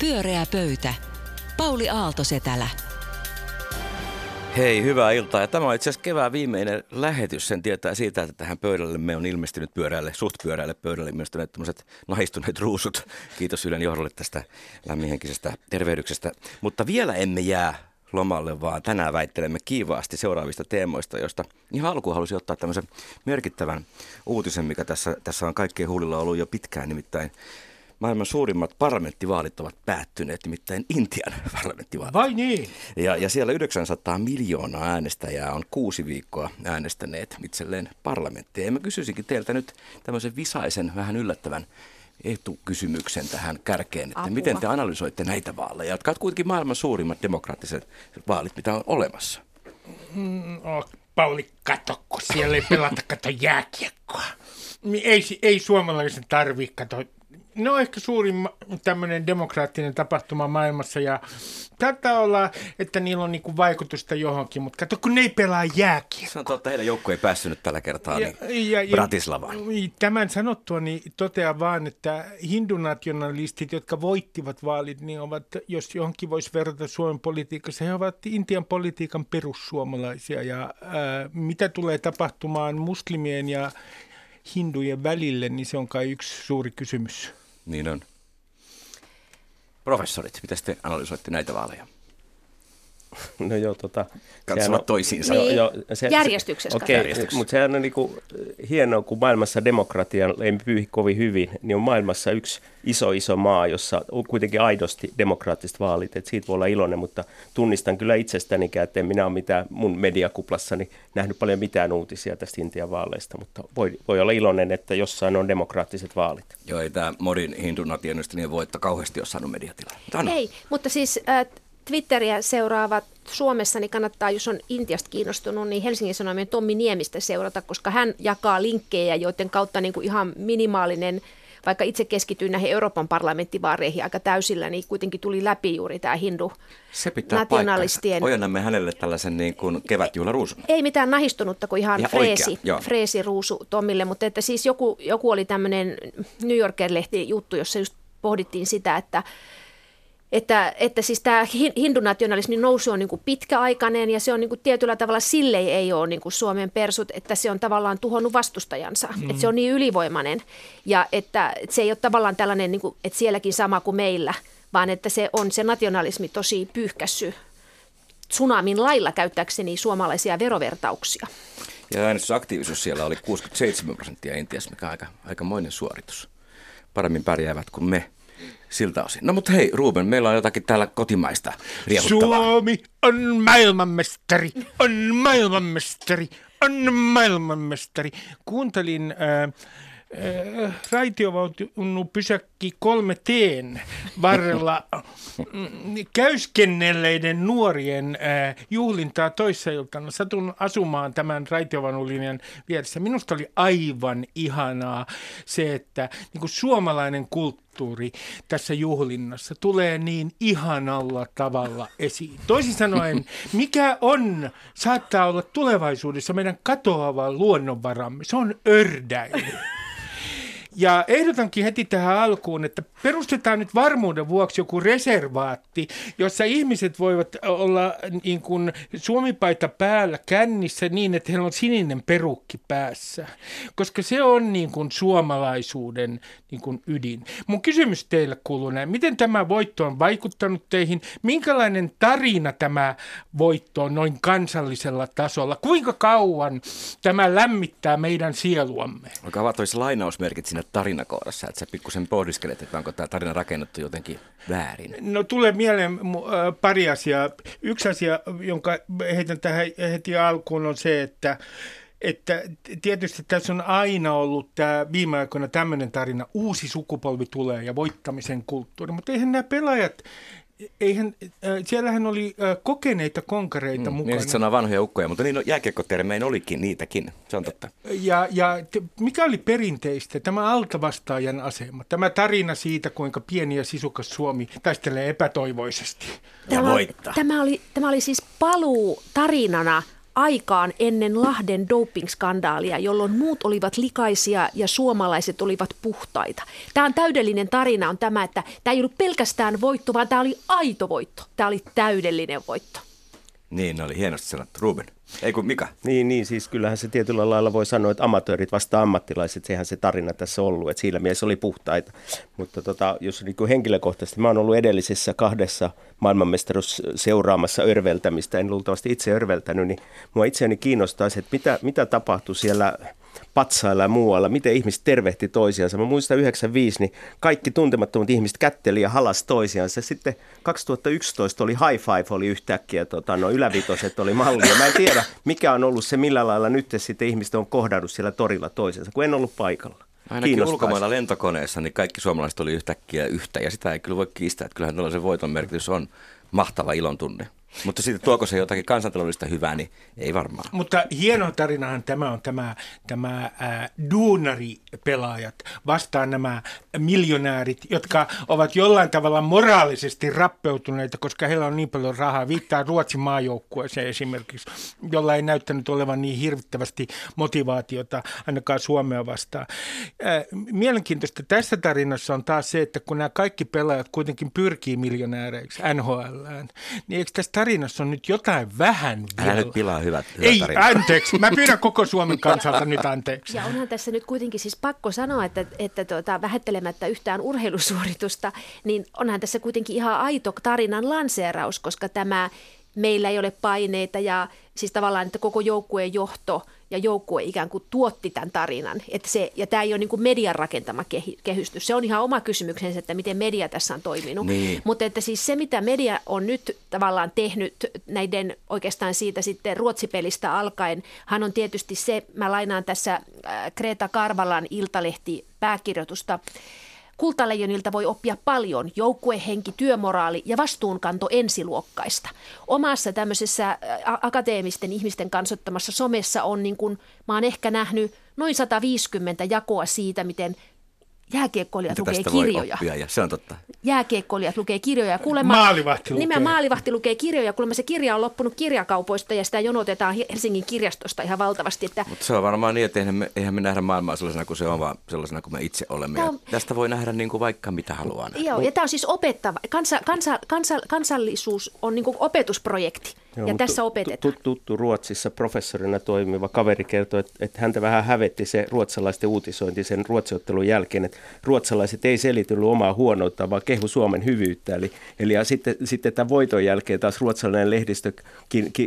Pyöreä pöytä. Pauli Aaltosetälä. Hei, hyvää iltaa. Ja tämä on itse asiassa kevään viimeinen lähetys. Sen tietää siitä, että tähän pöydälle me on ilmestynyt pyöräille, suht pyöräille pöydälle ilmestyneet tämmöiset nahistuneet ruusut. Kiitos Ylen johdolle tästä lämminhenkisestä tervehdyksestä. Mutta vielä emme jää lomalle, vaan tänään väittelemme kiivaasti seuraavista teemoista, joista ihan alkuun halusin ottaa tämmöisen merkittävän uutisen, mikä tässä, tässä on kaikkien huulilla ollut jo pitkään, nimittäin maailman suurimmat parlamenttivaalit ovat päättyneet, nimittäin Intian parlamenttivaalit. Vai niin? Ja, ja siellä 900 miljoonaa äänestäjää on kuusi viikkoa äänestäneet itselleen parlamenttia. Ja mä kysyisinkin teiltä nyt tämmöisen visaisen, vähän yllättävän etukysymyksen tähän kärkeen, että Apua. miten te analysoitte näitä vaaleja, jotka ovat kuitenkin maailman suurimmat demokraattiset vaalit, mitä on olemassa? Mm, oh, Pauli, kato, kun siellä ei pelata, kato jääkiekkoa. Ei, ei suomalaisen tarvitse kato No ehkä suurin tämmöinen demokraattinen tapahtuma maailmassa ja saattaa olla, että niillä on niinku vaikutusta johonkin, mutta kato kun ne ei pelaa jääkiekkoa. Se on totta, heidän joukko ei päässyt tällä kertaa ja, niin ja, Bratislavaan. Tämän sanottua niin totean vaan, että hindunationalistit, jotka voittivat vaalit, niin ovat, jos johonkin voisi verrata Suomen politiikassa, he ovat Intian politiikan perussuomalaisia ja ää, mitä tulee tapahtumaan muslimien ja hindujen välille, niin se on kai yksi suuri kysymys. Niin on. Professorit, miten te analysoitte näitä vaaleja? No joo, tota... Katsomaan on, toisiinsa. Niin, jo, se, järjestyksessä. Okei, okay, mutta sehän on niinku hienoa, kun maailmassa demokratia ei pyyhi kovin hyvin, niin on maailmassa yksi iso iso maa, jossa on kuitenkin aidosti demokraattiset vaalit, että siitä voi olla iloinen, mutta tunnistan kyllä itsestäni, että en minä ole mitään mun mediakuplassani nähnyt paljon mitään uutisia tästä Intian vaaleista, mutta voi, voi olla iloinen, että jossain on demokraattiset vaalit. Joo, ei tämä modin hindunationista niin voi, että kauheasti ole saanut mediatilaa. Ei, mutta siis äh, Twitteriä seuraavat Suomessa, niin kannattaa, jos on Intiasta kiinnostunut, niin Helsingin Sanomien Tommi Niemistä seurata, koska hän jakaa linkkejä, joiden kautta niin kuin ihan minimaalinen vaikka itse keskityin näihin Euroopan parlamenttivaareihin aika täysillä, niin kuitenkin tuli läpi juuri tämä hindu Se pitää nationalistien. Ojennamme hänelle tällaisen niin kuin kevätjuhlaruusun. Ei mitään nahistunutta kuin ihan, ihan freesi, freesi ruusu Tommille, mutta että siis joku, joku oli tämmöinen New Yorker-lehti juttu, jossa just pohdittiin sitä, että että, että siis tämä hindunationalismin nousu on niin kuin pitkäaikainen ja se on niin kuin tietyllä tavalla sille ei ole niin kuin Suomen persut, että se on tavallaan tuhonnut vastustajansa, mm. että se on niin ylivoimainen ja että, että se ei ole tavallaan tällainen, niin kuin, että sielläkin sama kuin meillä, vaan että se on se nationalismi tosi pyyhkässy tsunamin lailla käyttääkseni suomalaisia verovertauksia. Ja äänestysaktiivisuus siellä oli 67 prosenttia Intiassa, mikä on aika, aikamoinen suoritus. Paremmin pärjäävät kuin me siltä osin. No mutta hei Ruben, meillä on jotakin täällä kotimaista. Suomi on maailmanmestari, on maailmanmestari, on maailmanmestari. Kuuntelin äh, raitiovaunu pysäkki kolme teen varrella mm, käyskennelleiden nuorien äh, juhlintaa toissa iltana. Satun asumaan tämän raitiovaunulinjan vieressä. Minusta oli aivan ihanaa se, että niin kuin suomalainen kulttuuri kulttuuri tässä juhlinnassa tulee niin ihanalla tavalla esiin. Toisin sanoen, mikä on, saattaa olla tulevaisuudessa meidän katoava luonnonvaramme, se on ördäily. Ja ehdotankin heti tähän alkuun, että perustetaan nyt varmuuden vuoksi joku reservaatti, jossa ihmiset voivat olla niin kuin suomipaita päällä kännissä niin, että heillä on sininen perukki päässä. Koska se on niin kuin suomalaisuuden niin kuin ydin. Mun kysymys teille kuuluu näin. Miten tämä voitto on vaikuttanut teihin? Minkälainen tarina tämä voitto on noin kansallisella tasolla? Kuinka kauan tämä lämmittää meidän sieluamme? Olkaa vaan lainausmerkit siinä tarinakohdassa, että sä pikkusen pohdiskelet, että onko tämä tarina rakennettu jotenkin väärin. No tulee mieleen pari asiaa. Yksi asia, jonka heitän tähän heti alkuun, on se, että että tietysti tässä on aina ollut tämä viime aikoina tämmöinen tarina, uusi sukupolvi tulee ja voittamisen kulttuuri, mutta eihän nämä pelaajat, eihän, äh, siellähän oli äh, kokeneita konkareita mm, mukana. Niin sanoo vanhoja ukkoja, mutta niin no, jääkiekkotermein olikin niitäkin, se on totta. Ja, ja te, mikä oli perinteistä? Tämä altavastaajan asema, tämä tarina siitä, kuinka pieni ja sisukas Suomi taistelee epätoivoisesti. Tämä, tämä, oli, tämä oli siis paluu tarinana aikaan ennen Lahden doping-skandaalia, jolloin muut olivat likaisia ja suomalaiset olivat puhtaita. Tämä on täydellinen tarina on tämä, että tämä ei ollut pelkästään voitto, vaan tämä oli aito voitto. Tämä oli täydellinen voitto. Niin, oli hienosti sanottu. Ruben. Ei kun Mika. Niin, niin, siis kyllähän se tietyllä lailla voi sanoa, että amatöörit vasta ammattilaiset, sehän se tarina tässä ollut, että siinä mielessä oli puhtaita. Mutta tota, jos niin kuin henkilökohtaisesti, mä oon ollut edellisessä kahdessa maailmanmestaruus seuraamassa örveltämistä, en luultavasti itse örveltänyt, niin mua itseäni kiinnostaisi, että mitä, mitä tapahtui siellä patsailla ja muualla, miten ihmiset tervehti toisiansa. Mä muistan 95, niin kaikki tuntemattomat ihmiset kätteli ja halas toisiansa. Sitten 2011 oli high five oli yhtäkkiä, tota, no ylävitoset oli malli. Ja mä en tiedä, mikä on ollut se, millä lailla nyt sitten ihmiset on kohdannut siellä torilla toisensa, kun en ollut paikalla. Ainakin ulkomailla lentokoneessa, niin kaikki suomalaiset oli yhtäkkiä yhtä, ja sitä ei kyllä voi kiistää, että kyllähän tällaisen voiton merkitys on mahtava ilon tunne. Mutta sitten tuoko se jotakin kansantaloudellista hyvää, niin ei varmaan. Mutta hieno tarinahan tämä on tämä, tämä ää, duunaripelaajat vastaan nämä miljonäärit, jotka ovat jollain tavalla moraalisesti rappeutuneita, koska heillä on niin paljon rahaa. Viittaa Ruotsin maajoukkueeseen esimerkiksi, jolla ei näyttänyt olevan niin hirvittävästi motivaatiota ainakaan Suomea vastaan. Ää, mielenkiintoista tässä tarinassa on taas se, että kun nämä kaikki pelaajat kuitenkin pyrkii miljonääreiksi NHLään, niin eikö tästä tarinassa on nyt jotain vähän vielä. Älä nyt pilaa hyvät, hyvät Ei, tarinat. anteeksi. Mä pyydän koko Suomen kansalta nyt anteeksi. Ja onhan tässä nyt kuitenkin siis pakko sanoa, että, että tuota, vähättelemättä yhtään urheilusuoritusta, niin onhan tässä kuitenkin ihan aito tarinan lanseeraus, koska tämä meillä ei ole paineita ja siis tavallaan, että koko joukkueen johto ja joukkue ikään kuin tuotti tämän tarinan. Että se, ja tämä ei ole niin kuin median rakentama kehystys. Se on ihan oma kysymyksensä, että miten media tässä on toiminut. Niin. Mutta että siis se, mitä media on nyt tavallaan tehnyt näiden oikeastaan siitä sitten ruotsipelistä alkaen, hän on tietysti se, mä lainaan tässä Kreta Karvalan iltalehti pääkirjoitusta, Kultaleijonilta voi oppia paljon joukkuehenki, työmoraali ja vastuunkanto ensiluokkaista. Omassa tämmöisessä akateemisten ihmisten kansottamassa somessa on niin kuin, mä oon ehkä nähnyt noin 150 jakoa siitä, miten jääkiekkoilijat lukee kirjoja. Oppia, ja se on totta. Jääkiekkoilijat lukee kirjoja. Kuulemma, maalivahti lukee. maalivahti lukee kirjoja. Kuulemma se kirja on loppunut kirjakaupoista ja sitä jonotetaan Helsingin kirjastosta ihan valtavasti. Että... Mutta se on varmaan niin, että eihän me, eihän me nähdä maailmaa sellaisena kuin se on, vaan sellaisena kuin me itse olemme. on... Tästä voi nähdä niin kuin vaikka mitä haluaa nähdä. Joo, ja tämä on siis opettava. Kansa, kansa, kansa, kansallisuus on niin kuin opetusprojekti. Joo, ja tässä opetetaan. Tuttu, Ruotsissa professorina toimiva kaveri kertoi, että, että häntä vähän hävetti se ruotsalaisten uutisointi sen ruotsiottelun jälkeen, että ruotsalaiset ei selitellyt omaa huonoutta, vaan kehu Suomen hyvyyttä. Eli, eli ja sitten, sitten tämän voiton jälkeen taas ruotsalainen lehdistö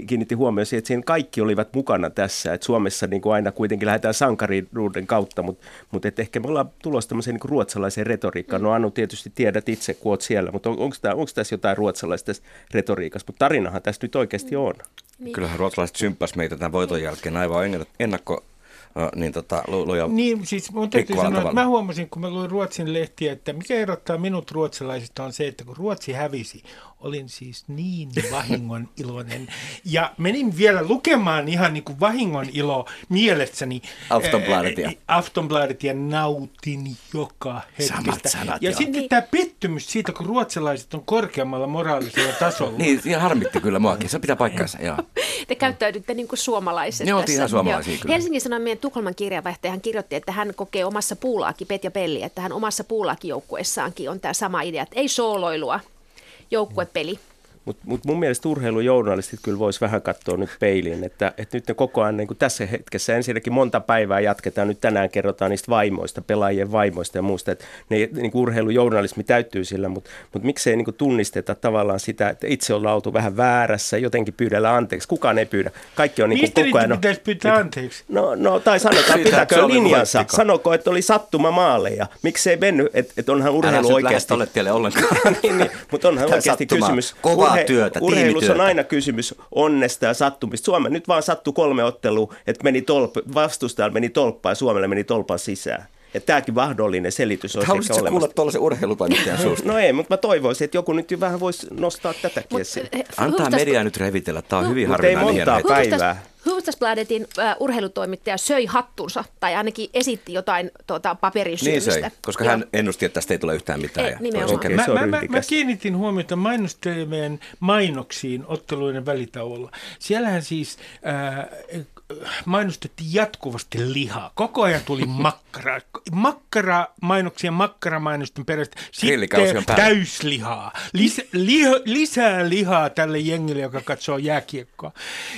kiinnitti huomioon siihen, että siinä kaikki olivat mukana tässä. Että Suomessa niin kuin aina kuitenkin lähdetään sankariruuden kautta, mutta, mutta että ehkä me ollaan tulossa tämmöiseen niin ruotsalaiseen retoriikkaan. No Anu tietysti tiedät itse, kun olet siellä, mutta on, onko, tässä jotain ruotsalaista retoriikasta? Mutta tarinahan tässä nyt oikeasti on. Niin. Kyllähän ruotsalaiset symppäs meitä tämän voiton jälkeen aivan ennakko niin tota, luja Niin, siis mun täytyy sanoa, että mä huomasin, kun mä luin Ruotsin lehtiä, että mikä erottaa minut ruotsalaisista on se, että kun Ruotsi hävisi, olin siis niin vahingon iloinen. Ja menin vielä lukemaan ihan niin kuin vahingon ilo mielessäni. Aftonbladetia. Aftonbladetia nautin joka hetkestä. Samat sanat, ja joo. sitten niin. tämä pettymys siitä, kun ruotsalaiset on korkeammalla moraalisella tasolla. niin, ja harmitti kyllä muakin. Se pitää paikkansa, joo. Te käyttäydytte niin kuin suomalaiset Ne oltiin ihan suomalaisia kyllä. Helsingin Sanomien Tukholman kirjavaihtaja hän kirjoitti, että hän kokee omassa puulaaki, Petja Pelli, että hän omassa puulaakijoukkuessaankin on tämä sama idea, että ei sooloilua, joukkuepeli. Mutta mut mun mielestä urheilujournalistit kyllä voisi vähän katsoa nyt peiliin, että, että nyt ne koko ajan niin kuin tässä hetkessä ensinnäkin monta päivää jatketaan, nyt tänään kerrotaan niistä vaimoista, pelaajien vaimoista ja muusta, että ne, niin kuin urheilujournalismi täyttyy sillä, mutta, mutta miksei niin kuin tunnisteta tavallaan sitä, että itse ollaan oltu vähän väärässä, jotenkin pyydellä anteeksi, kukaan ei pyydä. Kaikki on niin kuin koko ajan... pitäisi pyytää anteeksi? No, no tai sanotaan, pitääkö linjansa, sanoko, että oli sattuma maaleja, miksei mennyt, että, että onhan urheilu oikeasti... Älä ollenkaan. niin, niin, mutta onhan oikeasti kysymys. Kovaa urhe- työtä, Urheilussa on aina kysymys onnesta ja sattumista. Suomen nyt vaan sattui kolme ottelua, että meni tolp, vastustajalla meni tolppaa ja Suomelle meni tolpan sisään. Että tämäkin mahdollinen selitys olisi Haluaisitko ehkä kuulla tuollaisen urheilutoimittajan suusta? No ei, mutta mä toivoisin, että joku nyt vähän voisi nostaa tätäkin esiin. Antaa media nyt revitellä, tämä on hyvin harvinainen ei montaa päivää. Hufvudstadsbladetin äh, urheilutoimittaja söi hattunsa, tai ainakin esitti jotain tuota, paperin Niin söi, koska Joo. hän ennusti, että tästä ei tule yhtään mitään. Ei, ja mä, mä, mä, mä kiinnitin huomiota mainostelevien mainoksiin otteluiden välitauolla. Siellähän siis äh, mainostettiin jatkuvasti lihaa. Koko ajan tuli makkara. Makkara mainoksia, makkaramainosten perästä. Sitten täyslihaa. Lis, liho, lisää lihaa tälle jengille, joka katsoo jääkiekkoa.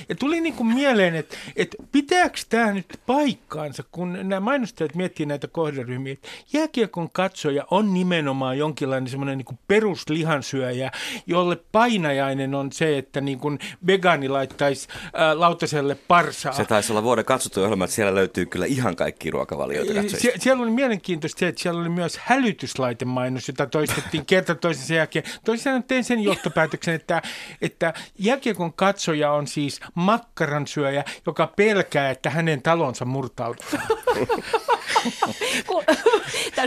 Ja tuli niin kuin mieleen, että, että pitääkö tämä nyt paikkaansa, kun nämä mainostajat miettii näitä kohderyhmiä. Että jääkiekon katsoja on nimenomaan jonkinlainen semmoinen niin kuin peruslihansyöjä, jolle painajainen on se, että niin kuin vegaani laittaisi äh, lautaselle parsaa se taisi olla vuoden katsottu ohjelma, että siellä löytyy kyllä ihan kaikki ruokavalioita. Sie- siellä oli mielenkiintoista se, että siellä oli myös hälytyslaitemainos, jota toistettiin kerta toisensa jälkeen. Toisin tein sen johtopäätöksen, että, että jääkiekon katsoja on siis makkaransyöjä, joka pelkää, että hänen talonsa murtautuu.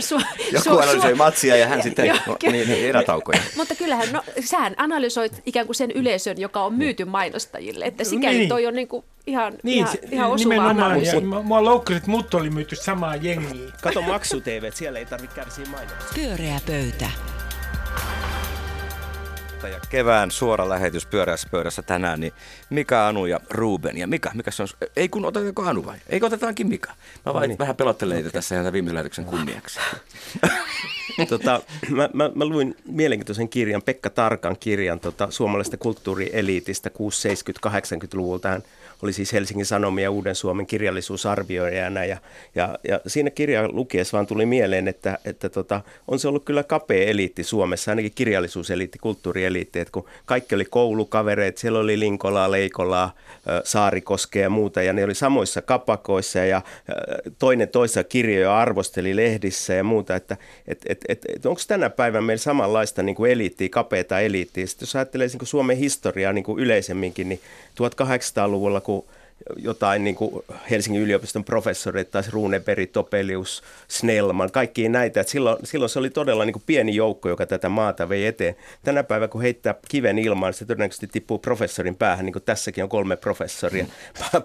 su- Joku su- analysoi matsia ja hän ja, sitten no, niin, niin, erätaukoja. Mutta kyllähän, no, sähän analysoit ikään kuin sen yleisön, joka on myyty mainostajille, että sikäli niin. toi on niin kuin ihan, niin, ihan, ihan osuva analyysi. Mua loukkasi, että mut oli myyty samaa jengiä. Kato maksu TV, siellä ei tarvitse kärsiä mainoksia. Pyöreä pöytä. Ja kevään suora lähetys pyörässä pöydässä tänään, niin Mika, Anu ja Ruben. Ja Mika, mikä se on? Ei kun otetaanko Anu vai? Eikö otetaankin Mika? Mä vain no niin. vähän pelottelen okay. tässä ihan viimeisen lähetyksen kunniaksi. tota, mä, mä, mä, luin mielenkiintoisen kirjan, Pekka Tarkan kirjan tota, suomalaisesta kulttuurieliitistä 670-80-luvulta. Hän oli siis Helsingin Sanomia Uuden Suomen kirjallisuusarvioijana ja, ja, ja siinä kirjan lukiessa vaan tuli mieleen, että, että tota, on se ollut kyllä kapea eliitti Suomessa, ainakin kirjallisuuseliitti, kulttuurieliitti, että kun kaikki oli koulukavereet, siellä oli Linkolaa, Leikolaa, Saarikoskea ja muuta ja ne oli samoissa kapakoissa ja toinen toisa kirjoja arvosteli lehdissä ja muuta, että et, et, et, et onko tänä päivänä meillä samanlaista niin kuin eliittiä, kapeata eliittiä. Sitten jos ajattelee niin kuin Suomen historiaa niin kuin yleisemminkin, niin 1800-luvulla, kun jotain niin kuin Helsingin yliopiston professorit, taisi Runeberg, Topelius, Snellman, kaikki näitä. Että silloin, silloin se oli todella niin kuin pieni joukko, joka tätä maata vei eteen. Tänä päivänä, kun heittää kiven ilmaan, se todennäköisesti tippuu professorin päähän, niin kuin tässäkin on kolme professoria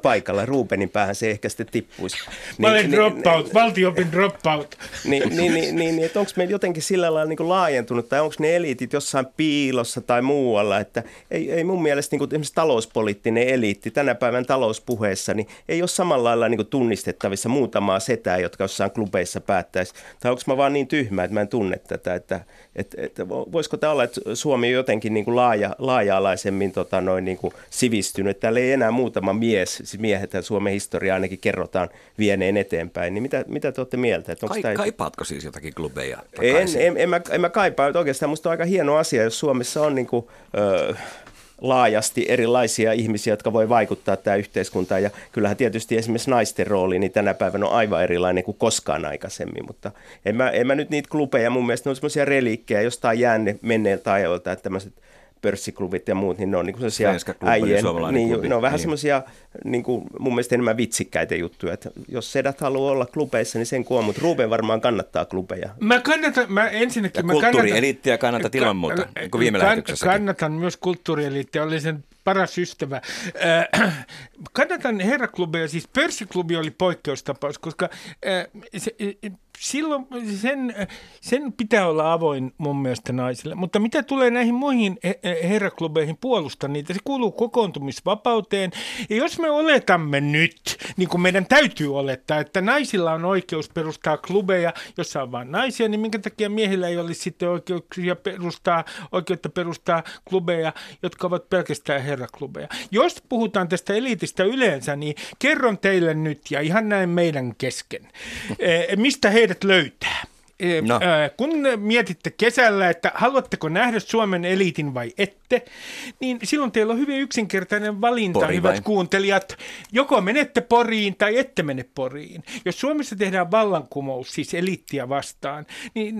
paikalla. Rubenin päähän se ehkä sitten tippuisi. Mä olen niin, dropout, niin, valtiopin dropout. Niin, niin, niin, niin, niin että onko meillä jotenkin sillä lailla niin kuin laajentunut, tai onko ne eliitit jossain piilossa tai muualla, että ei, ei mun mielestä niin kuin esimerkiksi talouspoliittinen eliitti, tänä päivän talous puheessa, niin ei ole samalla lailla niin tunnistettavissa muutamaa setää, jotka jossain klubeissa päättäisi. Tai onko mä vaan niin tyhmä, että mä en tunne tätä, että, että, että voisiko tämä olla, että Suomi on jotenkin niin kuin laaja, laaja-alaisemmin tota, noin niin kuin sivistynyt. Täällä ei enää muutama mies, siis miehet Suomen historia ainakin kerrotaan vieneen eteenpäin. Niin mitä, mitä te olette mieltä? Että Kai, tämä... Kaipaatko siis jotakin klubeja En, en, en, en, mä, en mä kaipaa. Oikeastaan musta on aika hieno asia, jos Suomessa on niin kuin, öö, laajasti erilaisia ihmisiä, jotka voi vaikuttaa tähän yhteiskuntaan. Ja kyllähän tietysti esimerkiksi naisten rooli niin tänä päivänä on aivan erilainen kuin koskaan aikaisemmin. Mutta en mä, en mä nyt niitä klubeja, mun mielestä ne on semmoisia reliikkejä jostain jäänne menneiltä ajoilta, että tämmöiset – pörssiklubit ja muut, niin ne on niin kuin sellaisia äijien, niin, ne on vähän niin. semmoisia niin kuin, mun mielestä enemmän vitsikkäitä juttuja, että jos sedät haluaa olla klubeissa, niin sen kuo, mutta Ruben varmaan kannattaa klubeja. Mä kannatan, mä ensinnäkin... Ja mä kulttuurieliittiä kannatan ilman muuta, ka- niin kuin viime kann, Kannatan myös kulttuurieliittiä, oli sen paras ystävä. Äh, kannatan herraklubeja, siis pörssiklubi oli poikkeustapaus, koska äh, se, silloin sen, sen pitää olla avoin mun mielestä naisille. Mutta mitä tulee näihin muihin herraklubeihin, puolustan niitä. Se kuuluu kokoontumisvapauteen. Ja jos me oletamme nyt, niin kuin meidän täytyy olettaa, että naisilla on oikeus perustaa klubeja, jossa on vain naisia, niin minkä takia miehillä ei olisi sitten oikeuksia perustaa, oikeutta perustaa klubeja, jotka ovat pelkästään herraklubeja. Jos puhutaan tästä eliitistä yleensä, niin kerron teille nyt, ja ihan näin meidän kesken, mistä he teidät löytää. No. Kun mietitte kesällä, että haluatteko nähdä Suomen eliitin vai ette, niin silloin teillä on hyvin yksinkertainen valinta, Pori hyvät vai? kuuntelijat. Joko menette Poriin tai ette mene Poriin. Jos Suomessa tehdään vallankumous, siis eliittiä vastaan, niin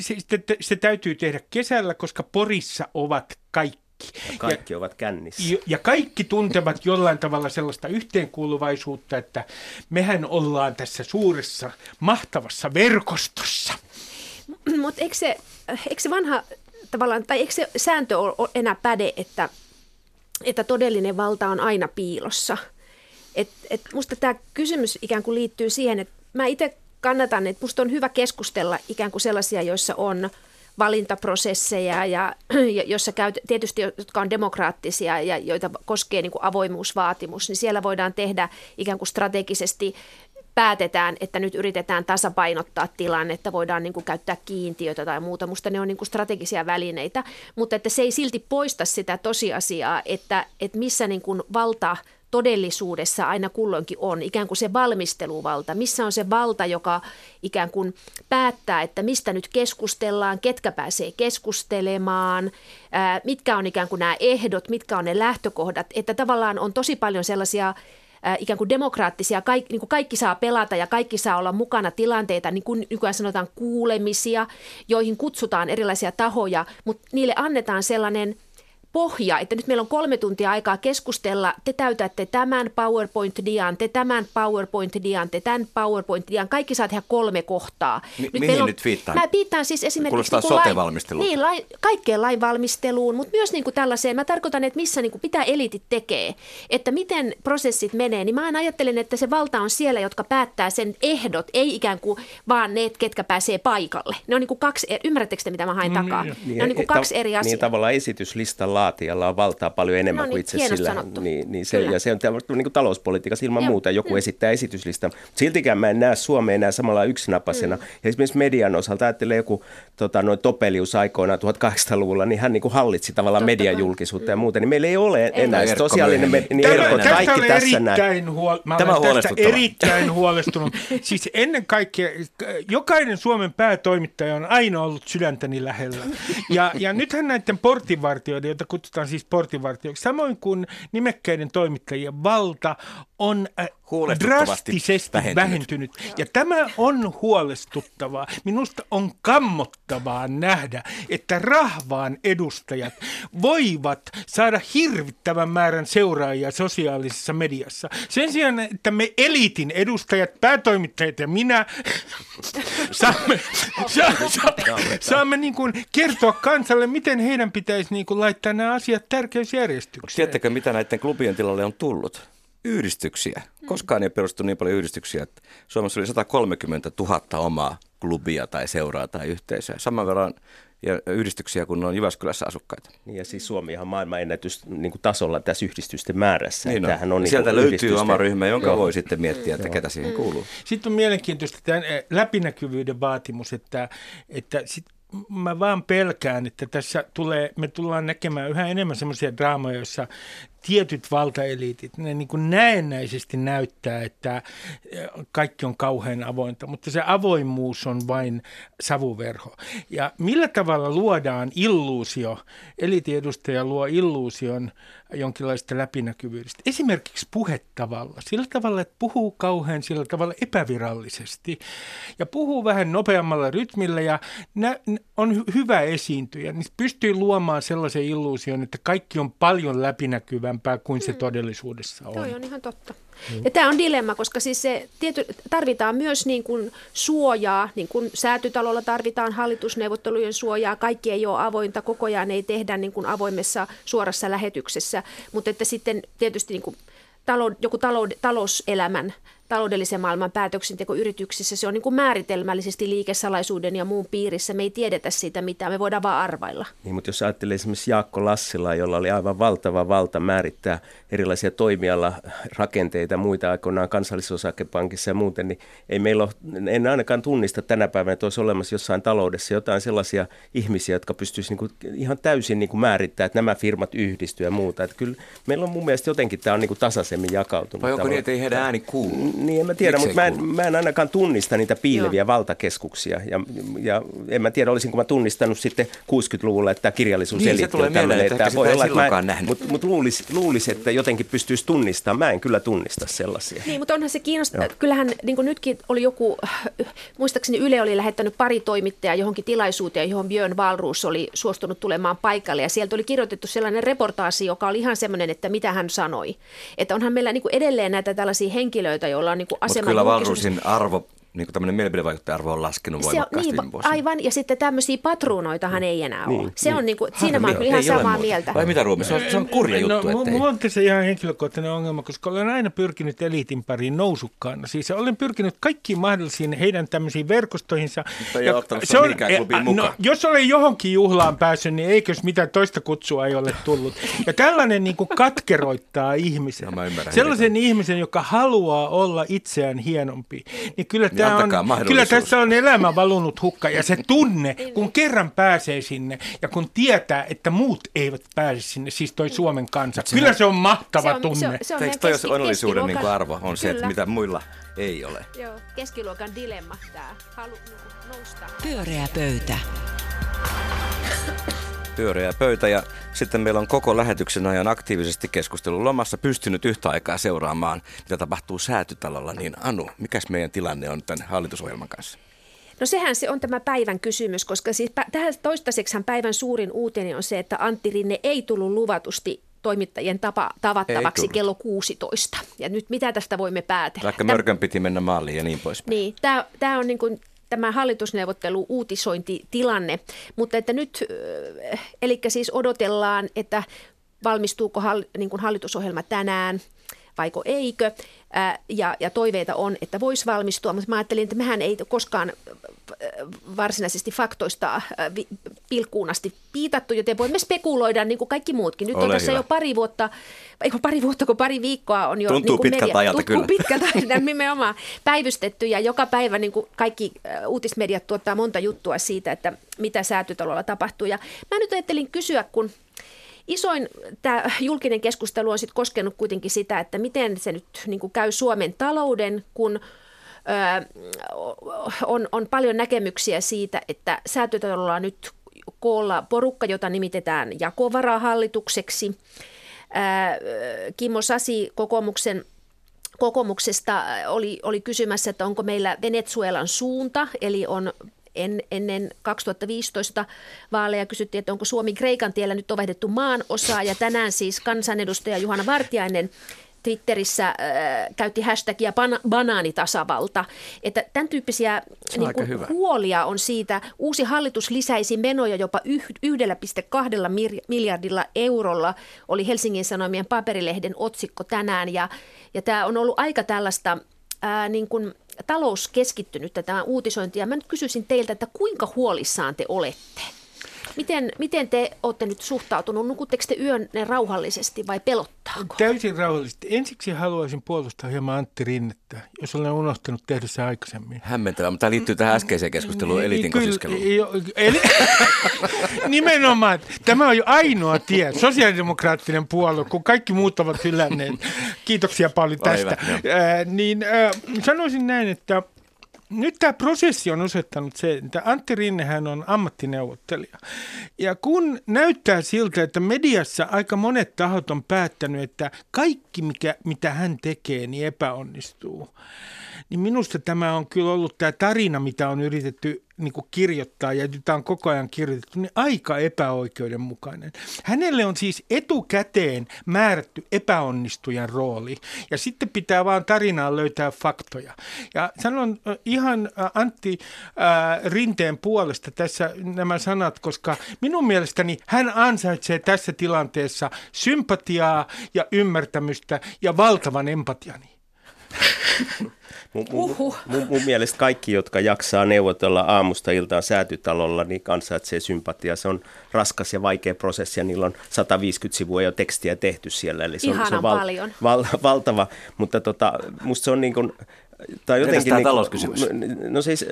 se, se täytyy tehdä kesällä, koska Porissa ovat kaikki kaikki. Ja kaikki ja, ovat kännissä. Ja, ja kaikki tuntevat jollain tavalla sellaista yhteenkuuluvaisuutta, että mehän ollaan tässä suuressa, mahtavassa verkostossa. Mutta eikö se, eikö se vanha tavallaan, tai eikö se sääntö ole enää päde, että, että todellinen valta on aina piilossa? Et, et musta tämä kysymys ikään kuin liittyy siihen, että mä itse kannatan, että musta on hyvä keskustella ikään kuin sellaisia, joissa on valintaprosesseja ja, ja jossa käy, tietysti, jotka on demokraattisia ja joita koskee niin kuin avoimuusvaatimus, niin siellä voidaan tehdä ikään kuin strategisesti päätetään, että nyt yritetään tasapainottaa tilannetta, voidaan niin kuin käyttää kiintiötä tai muuta. Musta ne on niin kuin strategisia välineitä, mutta että se ei silti poista sitä tosiasiaa, että, että missä niin kuin valta todellisuudessa aina kulloinkin on, ikään kuin se valmisteluvalta, missä on se valta, joka ikään kuin päättää, että mistä nyt keskustellaan, ketkä pääsee keskustelemaan, mitkä on ikään kuin nämä ehdot, mitkä on ne lähtökohdat, että tavallaan on tosi paljon sellaisia ikään kuin demokraattisia, kaikki, niin kuin kaikki saa pelata ja kaikki saa olla mukana tilanteita, niin kuin nykyään sanotaan kuulemisia, joihin kutsutaan erilaisia tahoja, mutta niille annetaan sellainen – pohja, että nyt meillä on kolme tuntia aikaa keskustella, te täytätte tämän PowerPoint-dian, te tämän PowerPoint-dian, te tämän PowerPoint-dian, kaikki saa tehdä kolme kohtaa. Mi- nyt mihin on, nyt viittaan? Mä viittaan siis esimerkiksi... Kuulostaa niin sote-valmisteluun. Niin, lain, kaikkeen lainvalmisteluun, mutta myös niin kuin tällaiseen, mä tarkoitan, että missä niin kuin pitää elitit tekee, että miten prosessit menee, niin mä ajattelen, että se valta on siellä, jotka päättää sen ehdot, ei ikään kuin vaan ne, ketkä pääsee paikalle. Ne on niin kuin kaksi, ymmärrättekö te, mitä mä hain mm, takaa? Niin, ne on niin kuin kaksi eri asiaa. Niin tavallaan esityslistalla laatijalla on valtaa paljon enemmän no niin, kuin itse sillä. Sanottu. Niin, niin se, ja se on niin kuin talouspolitiikassa ilman Joo. muuta. Joku mm. esittää esityslistan. Siltikään mä en näe Suomea enää samalla yksinapasena. Mm. Ja esimerkiksi median osalta ajattelee joku tota, noin Topelius aikoinaan 1800-luvulla, niin hän niin kuin hallitsi tavallaan median julkisuutta mm. ja muuta. Niin meillä ei ole ei. enää ei. sosiaalinen media. Niin Tämä, kaikki tässä näin. Huol- mä Tämä on tästä erittäin huolestunut. siis ennen kaikkea, jokainen Suomen päätoimittaja on aina ollut sydäntäni lähellä. Ja, ja nythän näiden portinvartijoiden, joita kutsutaan siis portinvartijoiksi, samoin kuin nimekkäiden toimittajien valta on drastisesti vähentynyt. vähentynyt. Ja tämä on huolestuttavaa. Minusta on kammottavaa nähdä, että rahvaan edustajat voivat saada hirvittävän määrän seuraajia sosiaalisessa mediassa. Sen sijaan, että me eliitin edustajat, päätoimittajat ja minä saamme, sa, sa, saamme niin kuin kertoa kansalle, miten heidän pitäisi niin kuin laittaa nämä asiat tärkeysjärjestykseen. Tiedättekö, mitä näiden klubien tilalle on tullut? Yhdistyksiä. Mm. Koskaan ei perustu niin paljon yhdistyksiä, että Suomessa oli 130 000 omaa klubia tai seuraa tai yhteisöä. Saman verran ja yhdistyksiä, kun on Jyväskylässä asukkaita. Niin ja siis Suomi on maailmanennätys niin kuin tasolla tässä yhdistysten määrässä. Niin on. on Sieltä niin löytyy yhdistysten... oma ryhmä, jonka Joo. voi sitten miettiä, että Joo. ketä siihen kuuluu. Sitten on mielenkiintoista tämä läpinäkyvyyden vaatimus, että, että sit mä vaan pelkään, että tässä tulee, me tullaan näkemään yhä enemmän semmoisia draamoja, joissa tietyt valtaeliitit, ne niin kuin näennäisesti näyttää, että kaikki on kauhean avointa, mutta se avoimuus on vain savuverho. Ja millä tavalla luodaan illuusio, elitiedustaja luo illuusion jonkinlaista läpinäkyvyydestä. Esimerkiksi puhetavalla, sillä tavalla, että puhuu kauhean sillä tavalla epävirallisesti ja puhuu vähän nopeammalla rytmillä ja nä- on hyvä esiintyjä, niin pystyy luomaan sellaisen illuusion, että kaikki on paljon läpinäkyvämpää kuin se mm. todellisuudessa on. Toi on ihan totta. Mm. Ja tämä on dilemma, koska siis se tiety, tarvitaan myös niin kuin suojaa, niin kuin säätytalolla tarvitaan hallitusneuvottelujen suojaa, kaikki ei ole avointa, koko ajan ei tehdä niin kuin avoimessa suorassa lähetyksessä, mutta että sitten tietysti niin kuin talou, joku talou, talouselämän taloudellisen maailman päätöksentekoyrityksissä se on niin kuin määritelmällisesti liikesalaisuuden ja muun piirissä. Me ei tiedetä siitä mitään, me voidaan vaan arvailla. Niin, mutta jos ajattelee esimerkiksi Jaakko Lassila, jolla oli aivan valtava valta määrittää erilaisia toimiala rakenteita, muita aikoinaan kansallisosakepankissa ja muuten, niin ei meillä ole, en ainakaan tunnista tänä päivänä, että olisi olemassa jossain taloudessa jotain sellaisia ihmisiä, jotka pystyisivät niin ihan täysin niin kuin määrittämään, että nämä firmat yhdistyy ja muuta. Että kyllä meillä on mun mielestä jotenkin tämä on niin kuin tasaisemmin jakautunut. Vai onko niin, että ei heidän ääni kuulu? Niin, en mä tiedä, mutta mä en, mä en ainakaan tunnista niitä piileviä Joo. valtakeskuksia. Ja, ja en mä tiedä, olisinko mä tunnistanut sitten 60-luvulla, että tämä kirjallisuus niin, se tulee mieleen, että, että voi olla, että mä, Mutta mut luulisi, luulis, että jotenkin pystyisi tunnistamaan. Mä en kyllä tunnista sellaisia. Niin, mutta onhan se kiinnostavaa. Kyllähän niin nytkin oli joku, muistaakseni Yle oli lähettänyt pari toimittajaa johonkin tilaisuuteen, johon Björn Valruus oli suostunut tulemaan paikalle. Ja sieltä oli kirjoitettu sellainen reportaasi, joka oli ihan semmoinen, että mitä hän sanoi. Että onhan meillä niin kuin edelleen näitä tällaisia henkilöitä, joilla on niin asema Mutta kyllä Valruusin arvo niin kuin tämmöinen mielipidevaikuttaja-arvo on laskenut voimakkaasti se on, niin, Aivan, ja sitten tämmöisiä patruunoitahan ei enää niin, ole. Se niin. on niin kuin, siinä mä oon ihan samaa mieltä. Vai mitä Ruumi? Se on, se on kurja no, juttu. No, mulla on tässä ihan henkilökohtainen ongelma, koska olen aina pyrkinyt eliitin pariin nousukkaana. Siis olen pyrkinyt kaikkiin mahdollisiin heidän tämmöisiin verkostoihinsa. Mutta ei ja, se on, klubiin no, mukaan. No, jos olen johonkin juhlaan päässyt, niin eikös mitään toista kutsua ei ole tullut. Ja tällainen niin kuin katkeroittaa ihmisen. No, Sellaisen ihmisen, joka haluaa olla itseään hienompi. Niin kyllä niin tämä on, kyllä tässä on elämä valunut hukka ja se tunne, kun kerran pääsee sinne ja kun tietää, että muut eivät pääse sinne, siis toi Suomen kansa. Se kyllä se on mahtava se on, tunne. Se on, se on Eikö toi onnellisuuden niin arvo on se, että mitä muilla ei ole? Joo, keskiluokan dilemma tämä. Halu nousta. Pyöreä pöytä pyöreä pöytä ja sitten meillä on koko lähetyksen ajan aktiivisesti keskustelun lomassa pystynyt yhtä aikaa seuraamaan, mitä tapahtuu säätytalolla. Niin Anu, mikäs meidän tilanne on tämän hallitusohjelman kanssa? No sehän se on tämä päivän kysymys, koska siis tähän toistaiseksi päivän suurin uutinen on se, että Antti Rinne ei tullut luvatusti toimittajien tapa, tavattavaksi kello 16. Ja nyt mitä tästä voimme päätellä? Vaikka Mörkön piti mennä maaliin ja niin poispäin. Niin, tämä, tämä on niin kuin tämä hallitusneuvottelu uutisointitilanne, mutta että nyt, eli siis odotellaan, että valmistuuko hall, niin kuin hallitusohjelma tänään vaiko eikö. Ja, ja toiveita on, että voisi valmistua, mutta mä ajattelin, että mehän ei koskaan varsinaisesti faktoista pilkkuun asti piitattu, joten voimme spekuloida niin kuin kaikki muutkin. Nyt Ole on tässä hyvä. jo pari vuotta, eikö pari vuotta, kun pari viikkoa on jo Tuntuu niin pitkältä media, ajalta kyllä. pitkältä nimenomaan päivystetty ja joka päivä niin kuin kaikki uutismediat tuottaa monta juttua siitä, että mitä säätytalolla tapahtuu. Ja mä nyt ajattelin kysyä, kun Isoin tämä julkinen keskustelu on sitten koskenut kuitenkin sitä, että miten se nyt niin kuin käy Suomen talouden, kun on, on paljon näkemyksiä siitä, että säätötalolla on nyt koolla porukka, jota nimitetään jakovarahallitukseksi. Kimmo Sasi kokoomuksen kokoomuksesta oli, oli kysymässä, että onko meillä Venezuelan suunta, eli on en, ennen 2015 vaaleja kysyttiin, että onko Suomi Kreikan tiellä nyt ovehdettu maan osaa, ja tänään siis kansanedustaja Juhana Vartiainen Twitterissä äh, käytti hashtagia ban- banaanitasavalta. Että tämän tyyppisiä niin kuin, huolia on siitä. Uusi hallitus lisäisi menoja jopa 1,2 miljardilla eurolla, oli Helsingin Sanomien paperilehden otsikko tänään. Ja, ja tämä on ollut aika tällaista ää, niin kuin talouskeskittynyt tämä uutisointi. Ja mä nyt kysyisin teiltä, että kuinka huolissaan te olette? Miten, miten te olette nyt suhtautunut? Nukutteko te yön rauhallisesti vai pelottaako? Täysin rauhallisesti. Ensiksi haluaisin puolustaa hieman Antti Rinnettä, jos olen unohtanut tehdä se aikaisemmin. Hämmentävää, mutta tämä liittyy tähän äskeiseen keskusteluun, niin, elitin kosiskeluun. eli, nimenomaan, tämä on jo ainoa tie, sosiaalidemokraattinen puolue, kun kaikki muut ovat hylänneet. Kiitoksia paljon tästä. Hyvä, äh, niin äh, sanoisin näin, että nyt tämä prosessi on osoittanut se, että Antti Rinnehän on ammattineuvottelija. Ja kun näyttää siltä, että mediassa aika monet tahot on päättänyt, että kaikki mikä, mitä hän tekee, niin epäonnistuu, niin minusta tämä on kyllä ollut tämä tarina, mitä on yritetty niin kuin kirjoittaa ja jota on koko ajan kirjoitettu, niin aika epäoikeudenmukainen. Hänelle on siis etukäteen määrätty epäonnistujan rooli ja sitten pitää vaan tarinaan löytää faktoja. Ja sanon ihan Antti Rinteen puolesta tässä nämä sanat, koska minun mielestäni hän ansaitsee tässä tilanteessa sympatiaa ja ymmärtämystä ja valtavan empatiani. Mun, mun, mun, mun mielestä kaikki, jotka jaksaa neuvotella aamusta iltaan säätytalolla, niin ansaitsee sympatiaa. Se on raskas ja vaikea prosessi ja niillä on 150 sivua jo tekstiä tehty siellä. Eli se on, se on val, val, valtava, mutta tota, musta se on niin kuin, tai jotenkin... Tämä niin, talouskysymys? No siis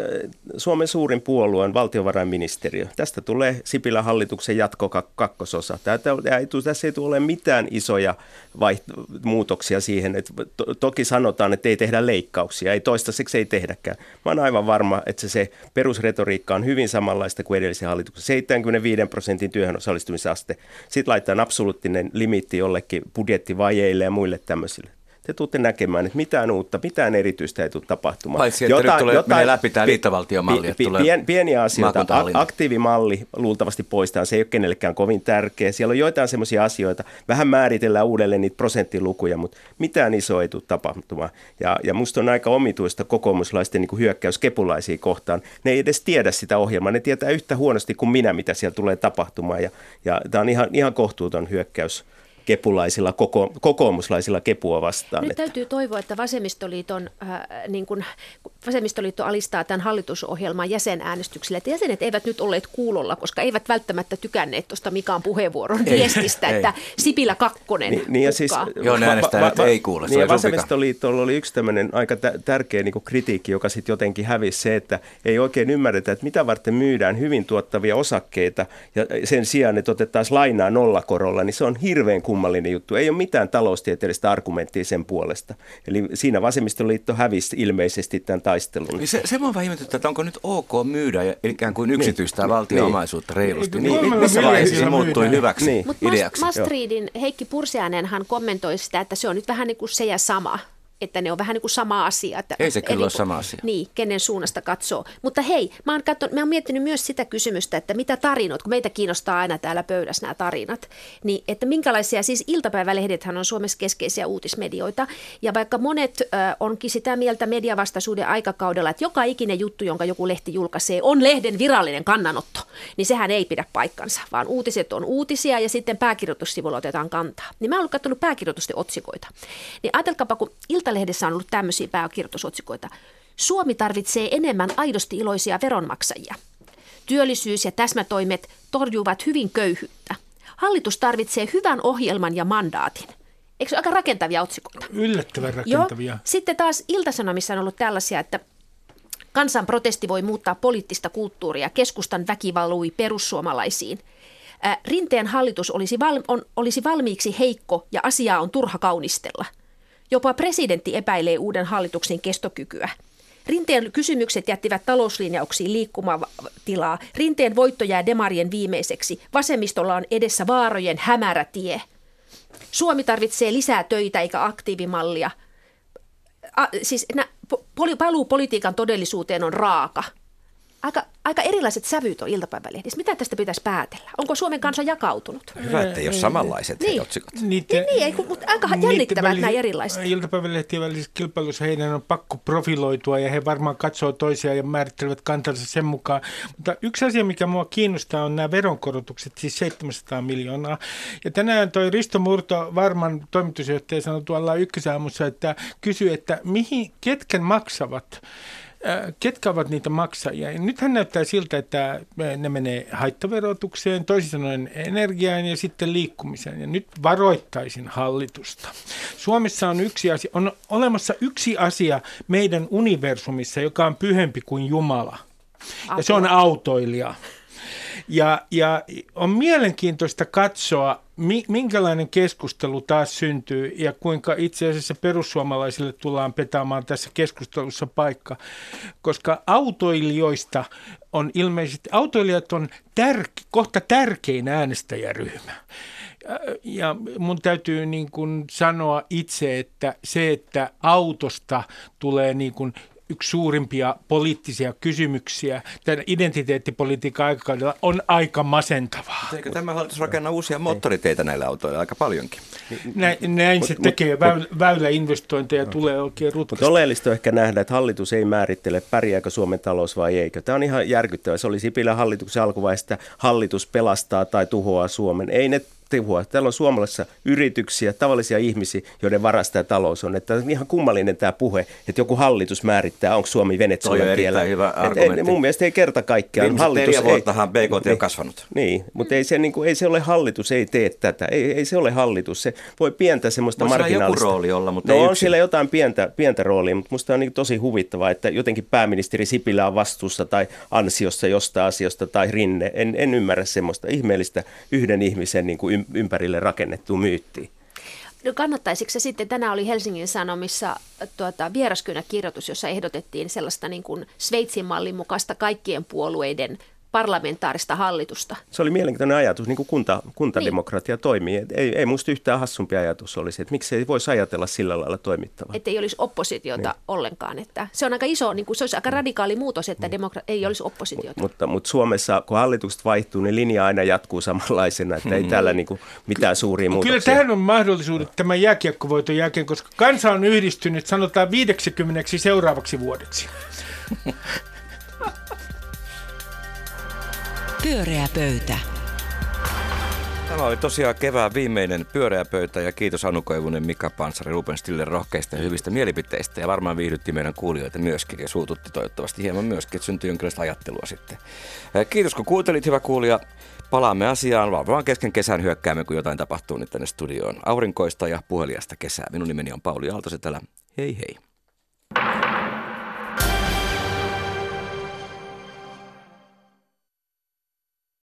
Suomen suurin puolue on valtiovarainministeriö. Tästä tulee Sipilän hallituksen jatko kakkososa. Tämä ei, tässä ei tule mitään isoja vaiht- muutoksia siihen. Että to- toki sanotaan, että ei tehdä leikkauksia. Ei toistaiseksi ei tehdäkään. Mä oon aivan varma, että se, se perusretoriikka on hyvin samanlaista kuin edellisen hallituksen. 75 prosentin työhön osallistumisaste. Sitten laitetaan absoluuttinen limitti jollekin budjettivajeille ja muille tämmöisille te tuutte näkemään, että mitään uutta, mitään erityistä ei tule tapahtumaan. Paitsi, että jotain, nyt tulee, jotain, läpi tämä liittovaltiomalli. Pi, pi, pien, pieniä asioita. Aktiivimalli luultavasti poistaa, se ei ole kenellekään kovin tärkeä. Siellä on joitain semmoisia asioita, vähän määritellään uudelleen niitä prosenttilukuja, mutta mitään isoa ei tule tapahtumaan. Ja, ja musta on aika omituista kokoomuslaisten niin hyökkäys kepulaisia kohtaan. Ne ei edes tiedä sitä ohjelmaa, ne tietää yhtä huonosti kuin minä, mitä siellä tulee tapahtumaan. Ja, ja tämä on ihan, ihan kohtuuton hyökkäys kepulaisilla, koko, kokoomuslaisilla kepua vastaan. Nyt täytyy toivoa, että vasemmistoliiton, äh, niin kuin, vasemmistoliitto alistaa tämän hallitusohjelman jäsenäänestykselle, että jäsenet eivät nyt olleet kuulolla, koska eivät välttämättä tykänneet tuosta Mikaan puheenvuoron ei, viestistä, ei. että Sipilä kakkonen niin, niin ja siis, Joo, ne äänestää, va- va- ei kuule. Niin ja vasemmistoliitolla oli yksi tämmöinen aika t- tärkeä niin kritiikki, joka sitten jotenkin hävisi se, että ei oikein ymmärretä, että mitä varten myydään hyvin tuottavia osakkeita ja sen sijaan, että otettaisiin lainaa nollakorolla, niin se on hirveän kummallinen juttu. Ei ole mitään taloustieteellistä argumenttia sen puolesta. Eli siinä vasemmistoliitto hävisi ilmeisesti tämän taistelun. Niin se, se on vähän että onko nyt ok myydä ja ikään kuin niin. yksityistää niin, valtio-omaisuutta niin. reilusti. Niin, niin, missä vaiheessa se muuttui hyväksi niin. ideaksi? Mutta Mastridin Heikki Pursiainenhan kommentoi sitä, että se on nyt vähän niin kuin se ja sama että ne on vähän niin kuin sama asia. Että, ei se kyllä ole sama asia. Niin, kenen suunnasta katsoo. Mutta hei, mä oon, katson, mä oon miettinyt myös sitä kysymystä, että mitä tarinot, kun meitä kiinnostaa aina täällä pöydässä nämä tarinat, niin että minkälaisia, siis iltapäivälehdethän on Suomessa keskeisiä uutismedioita, ja vaikka monet äh, onkin sitä mieltä mediavastaisuuden aikakaudella, että joka ikinen juttu, jonka joku lehti julkaisee, on lehden virallinen kannanotto, niin sehän ei pidä paikkansa, vaan uutiset on uutisia ja sitten pääkirjoitussivulla otetaan kantaa. Niin mä oon katsonut pääkirjoitusten otsikoita. Niin ajatelkaapa, kun ilta Iltalehdessä on ollut tämmöisiä pääkirjoitusotsikoita. Suomi tarvitsee enemmän aidosti iloisia veronmaksajia. Työllisyys ja täsmätoimet torjuvat hyvin köyhyyttä. Hallitus tarvitsee hyvän ohjelman ja mandaatin. Eikö se ole aika rakentavia otsikoita? Yllättävän rakentavia. Joo. Sitten taas Iltasanomissa on ollut tällaisia, että kansan protesti voi muuttaa poliittista kulttuuria. Keskustan väki valui perussuomalaisiin. Rinteen hallitus olisi, val, on, olisi valmiiksi heikko ja asiaa on turha kaunistella – Jopa presidentti epäilee uuden hallituksen kestokykyä. Rinteen kysymykset jättivät talouslinjauksiin liikkumatilaa. Rinteen voitto jää demarien viimeiseksi. Vasemmistolla on edessä vaarojen hämärä tie. Suomi tarvitsee lisää töitä eikä aktiivimallia. A, siis nä, poli, paluu politiikan todellisuuteen on raaka – aika, aika erilaiset sävyt on iltapäivälehdissä. Mitä tästä pitäisi päätellä? Onko Suomen kansa jakautunut? Hyvä, että ei ole samanlaiset niin. otsikot. Niiden, niin, niin, mutta aika jännittävää näin erilaiset. Iltapäivälehtien välisessä kilpailussa heidän on pakko profiloitua ja he varmaan katsoo toisiaan ja määrittelevät kantansa sen mukaan. Mutta yksi asia, mikä mua kiinnostaa, on nämä veronkorotukset, siis 700 miljoonaa. Ja tänään toi Risto Murto, varman toimitusjohtaja, sanoi tuolla ykkösaamussa, että kysyi, että mihin, ketkä maksavat ketkä ovat niitä maksajia. Nythän näyttää siltä, että ne menee haittaverotukseen, toisin sanoen energiaan ja sitten liikkumiseen. Ja nyt varoittaisin hallitusta. Suomessa on yksi asia, on olemassa yksi asia meidän universumissa, joka on pyhempi kuin Jumala. Ja se on autoilija. Ja, ja on mielenkiintoista katsoa, minkälainen keskustelu taas syntyy ja kuinka itse asiassa perussuomalaisille tullaan petaamaan tässä keskustelussa paikka, koska autoilijoista on ilmeisesti, autoilijat on tärke, kohta tärkein äänestäjäryhmä. Ja mun täytyy niin kuin sanoa itse, että se, että autosta tulee niin kuin yksi suurimpia poliittisia kysymyksiä tämän identiteettipolitiikan aikakaudella on aika masentavaa. Eikö tämä hallitus rakenna uusia moottoriteitä näillä autoilla aika paljonkin? Näin, näin se tekee. Väylä, väyläinvestointeja no. tulee oikein rutkasti. Mutta oleellista on ehkä nähdä, että hallitus ei määrittele, pärjääkö Suomen talous vai eikö. Tämä on ihan järkyttävä. Se oli Sipilän hallituksen alkuvaiheessa, että hallitus pelastaa tai tuhoaa Suomen. Ei ne tehua. Täällä on suomalaisissa yrityksiä, tavallisia ihmisiä, joiden varasta tämä talous on. Että on ihan kummallinen tämä puhe, että joku hallitus määrittää, onko Suomi Venezuelan kielä. hyvä argumentti. Et, mun mielestä ei kerta kaikkiaan. hallitus neljä vuottahan BKT on niin, kasvanut. Niin, mutta ei se, niin kuin, ei se ole hallitus, ei tee tätä. Ei, ei se ole hallitus. Se voi pientä semmoista Voisi marginaalista. joku rooli olla, mutta no ei on yksin. siellä jotain pientä, pientä roolia, mutta musta on niin tosi huvittavaa, että jotenkin pääministeri Sipilä on vastuussa tai ansiossa jostain asiasta tai Rinne. En, en ymmärrä semmoista ihmeellistä yhden ihmisen niin kuin ympärille rakennettua myyttiä. No kannattaisiko se sitten, tänään oli Helsingin Sanomissa tuota, vieraskynäkirjoitus, jossa ehdotettiin sellaista niin kuin Sveitsin mallin mukaista kaikkien puolueiden parlamentaarista hallitusta. Se oli mielenkiintoinen ajatus, niin kuin kunta, kuntademokratia niin. toimii. ei, ei musta yhtään hassumpi ajatus olisi, että miksi ei voisi ajatella sillä lailla toimittavaa. Että ei olisi oppositiota niin. ollenkaan. Että se on aika iso, niin kuin, se olisi aika radikaali muutos, että niin. demokra- ei olisi oppositiota. M- mutta, mutta Suomessa, kun hallitukset vaihtuu, niin linja aina jatkuu samanlaisena, että ei mm. täällä niin kuin mitään suuria muutoksia. Kyllä tähän on mahdollisuudet tämän jääkiekkovoiton jälkeen, koska kansa on yhdistynyt sanotaan 50 seuraavaksi vuodeksi. Pyöreä pöytä. Tämä oli tosiaan kevään viimeinen pyöreä pöytä ja kiitos Anu Koivunen, Mika Pansari, Ruben Stille rohkeista ja hyvistä mielipiteistä ja varmaan viihdytti meidän kuulijoita myöskin ja suututti toivottavasti hieman myöskin, että syntyi jonkinlaista ajattelua sitten. Kiitos kun kuuntelit, hyvä kuulija. Palaamme asiaan varmaan kesken kesän hyökkäämme, kun jotain tapahtuu nyt tänne studioon. Aurinkoista ja puheliasta kesää. Minun nimeni on Pauli Aaltosetälä. Hei hei.